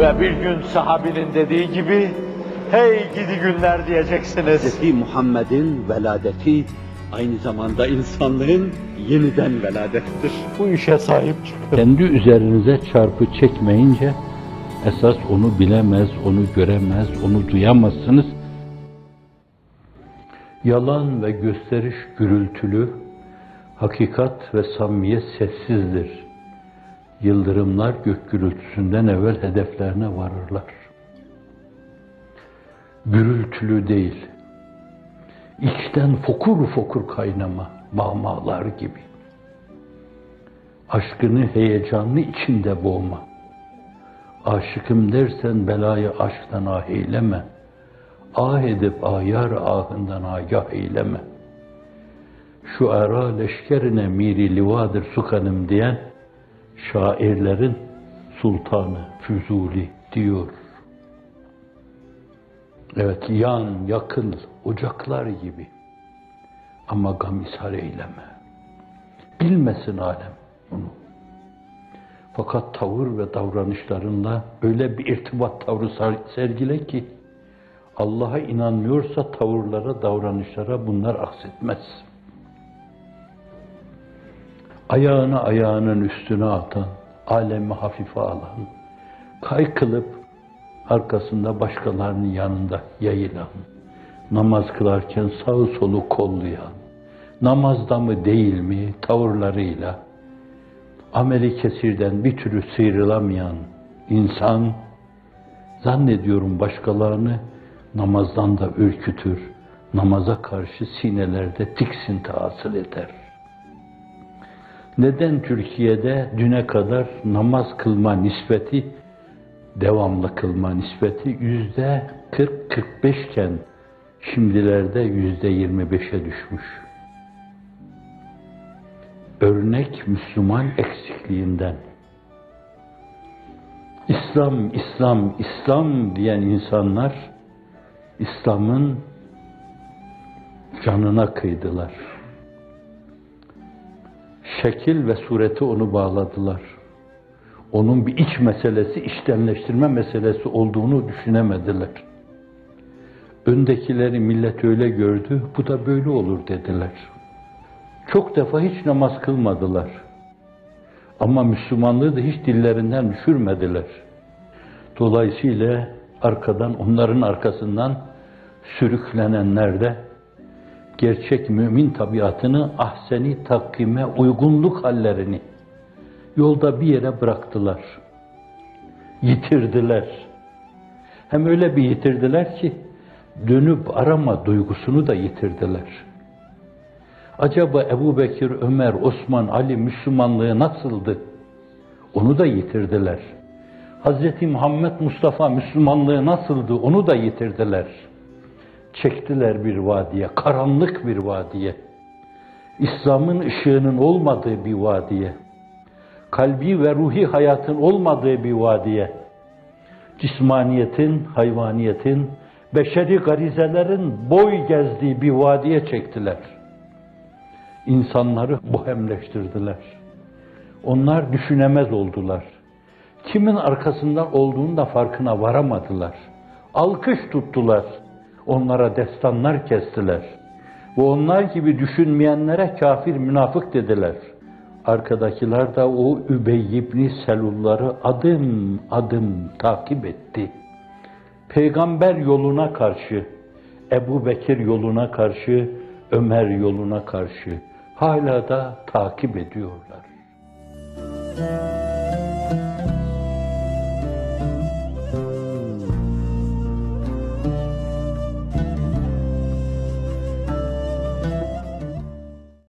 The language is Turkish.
Ve bir gün sahabinin dediği gibi, hey gidi günler diyeceksiniz. Hz. Muhammed'in veladeti aynı zamanda insanlığın yeniden veladettir. Bu işe sahip çıkın. Kendi üzerinize çarpı çekmeyince esas onu bilemez, onu göremez, onu duyamazsınız. Yalan ve gösteriş gürültülü, hakikat ve samimiyet sessizdir. Yıldırımlar gök gürültüsünden evvel hedeflerine varırlar. Gürültülü değil, içten fokur fokur kaynama, mağmalar gibi. Aşkını heyecanlı içinde boğma. Aşıkım dersen belayı aşktan ah eyleme. Ah edip ayar ahından agah eyleme. Şu ara leşkerine miri livadır sukanım diyen şairlerin sultanı Füzuli diyor. Evet yan, yakıl, ocaklar gibi. Ama gam ishar eyleme. Bilmesin alem onu. Fakat tavır ve davranışlarında öyle bir irtibat tavrı sergile ki Allah'a inanmıyorsa tavırlara, davranışlara bunlar aksetmez. Ayağını ayağının üstüne atan, alemi hafife alan, kaykılıp arkasında başkalarının yanında yayılan, namaz kılarken sağı solu kollayan, namazda mı değil mi tavırlarıyla, ameli kesirden bir türlü sıyrılamayan insan, zannediyorum başkalarını namazdan da ürkütür, namaza karşı sinelerde tiksinti hasıl eder. Neden Türkiye'de düne kadar namaz kılma nispeti, devamlı kılma nispeti yüzde 40-45 iken şimdilerde yüzde 25'e düşmüş? Örnek Müslüman eksikliğinden. İslam, İslam, İslam diyen insanlar İslam'ın canına kıydılar. Şekil ve sureti onu bağladılar. Onun bir iç meselesi, içtenleştirme meselesi olduğunu düşünemediler. Öndekileri millet öyle gördü, bu da böyle olur dediler. Çok defa hiç namaz kılmadılar. Ama Müslümanlığı da hiç dillerinden düşürmediler. Dolayısıyla arkadan, onların arkasından sürüklenenler de gerçek mümin tabiatını, ahseni takvime, uygunluk hallerini yolda bir yere bıraktılar. Yitirdiler. Hem öyle bir yitirdiler ki dönüp arama duygusunu da yitirdiler. Acaba Ebu Bekir, Ömer, Osman, Ali Müslümanlığı nasıldı? Onu da yitirdiler. Hz. Muhammed Mustafa Müslümanlığı nasıldı? Onu da yitirdiler. Çektiler bir vadiye, karanlık bir vadiye. İslam'ın ışığının olmadığı bir vadiye. Kalbi ve ruhi hayatın olmadığı bir vadiye. Cismaniyetin, hayvaniyetin, beşeri garizelerin boy gezdiği bir vadiye çektiler. İnsanları bohemleştirdiler. Onlar düşünemez oldular. Kimin arkasından olduğunu da farkına varamadılar. Alkış tuttular. Onlara destanlar kestiler. Ve onlar gibi düşünmeyenlere kafir, münafık dediler. Arkadakiler de o Übey ibn Selulları adım adım takip etti. Peygamber yoluna karşı, Ebu Bekir yoluna karşı, Ömer yoluna karşı hala da takip ediyorlar.